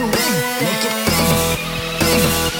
Make it.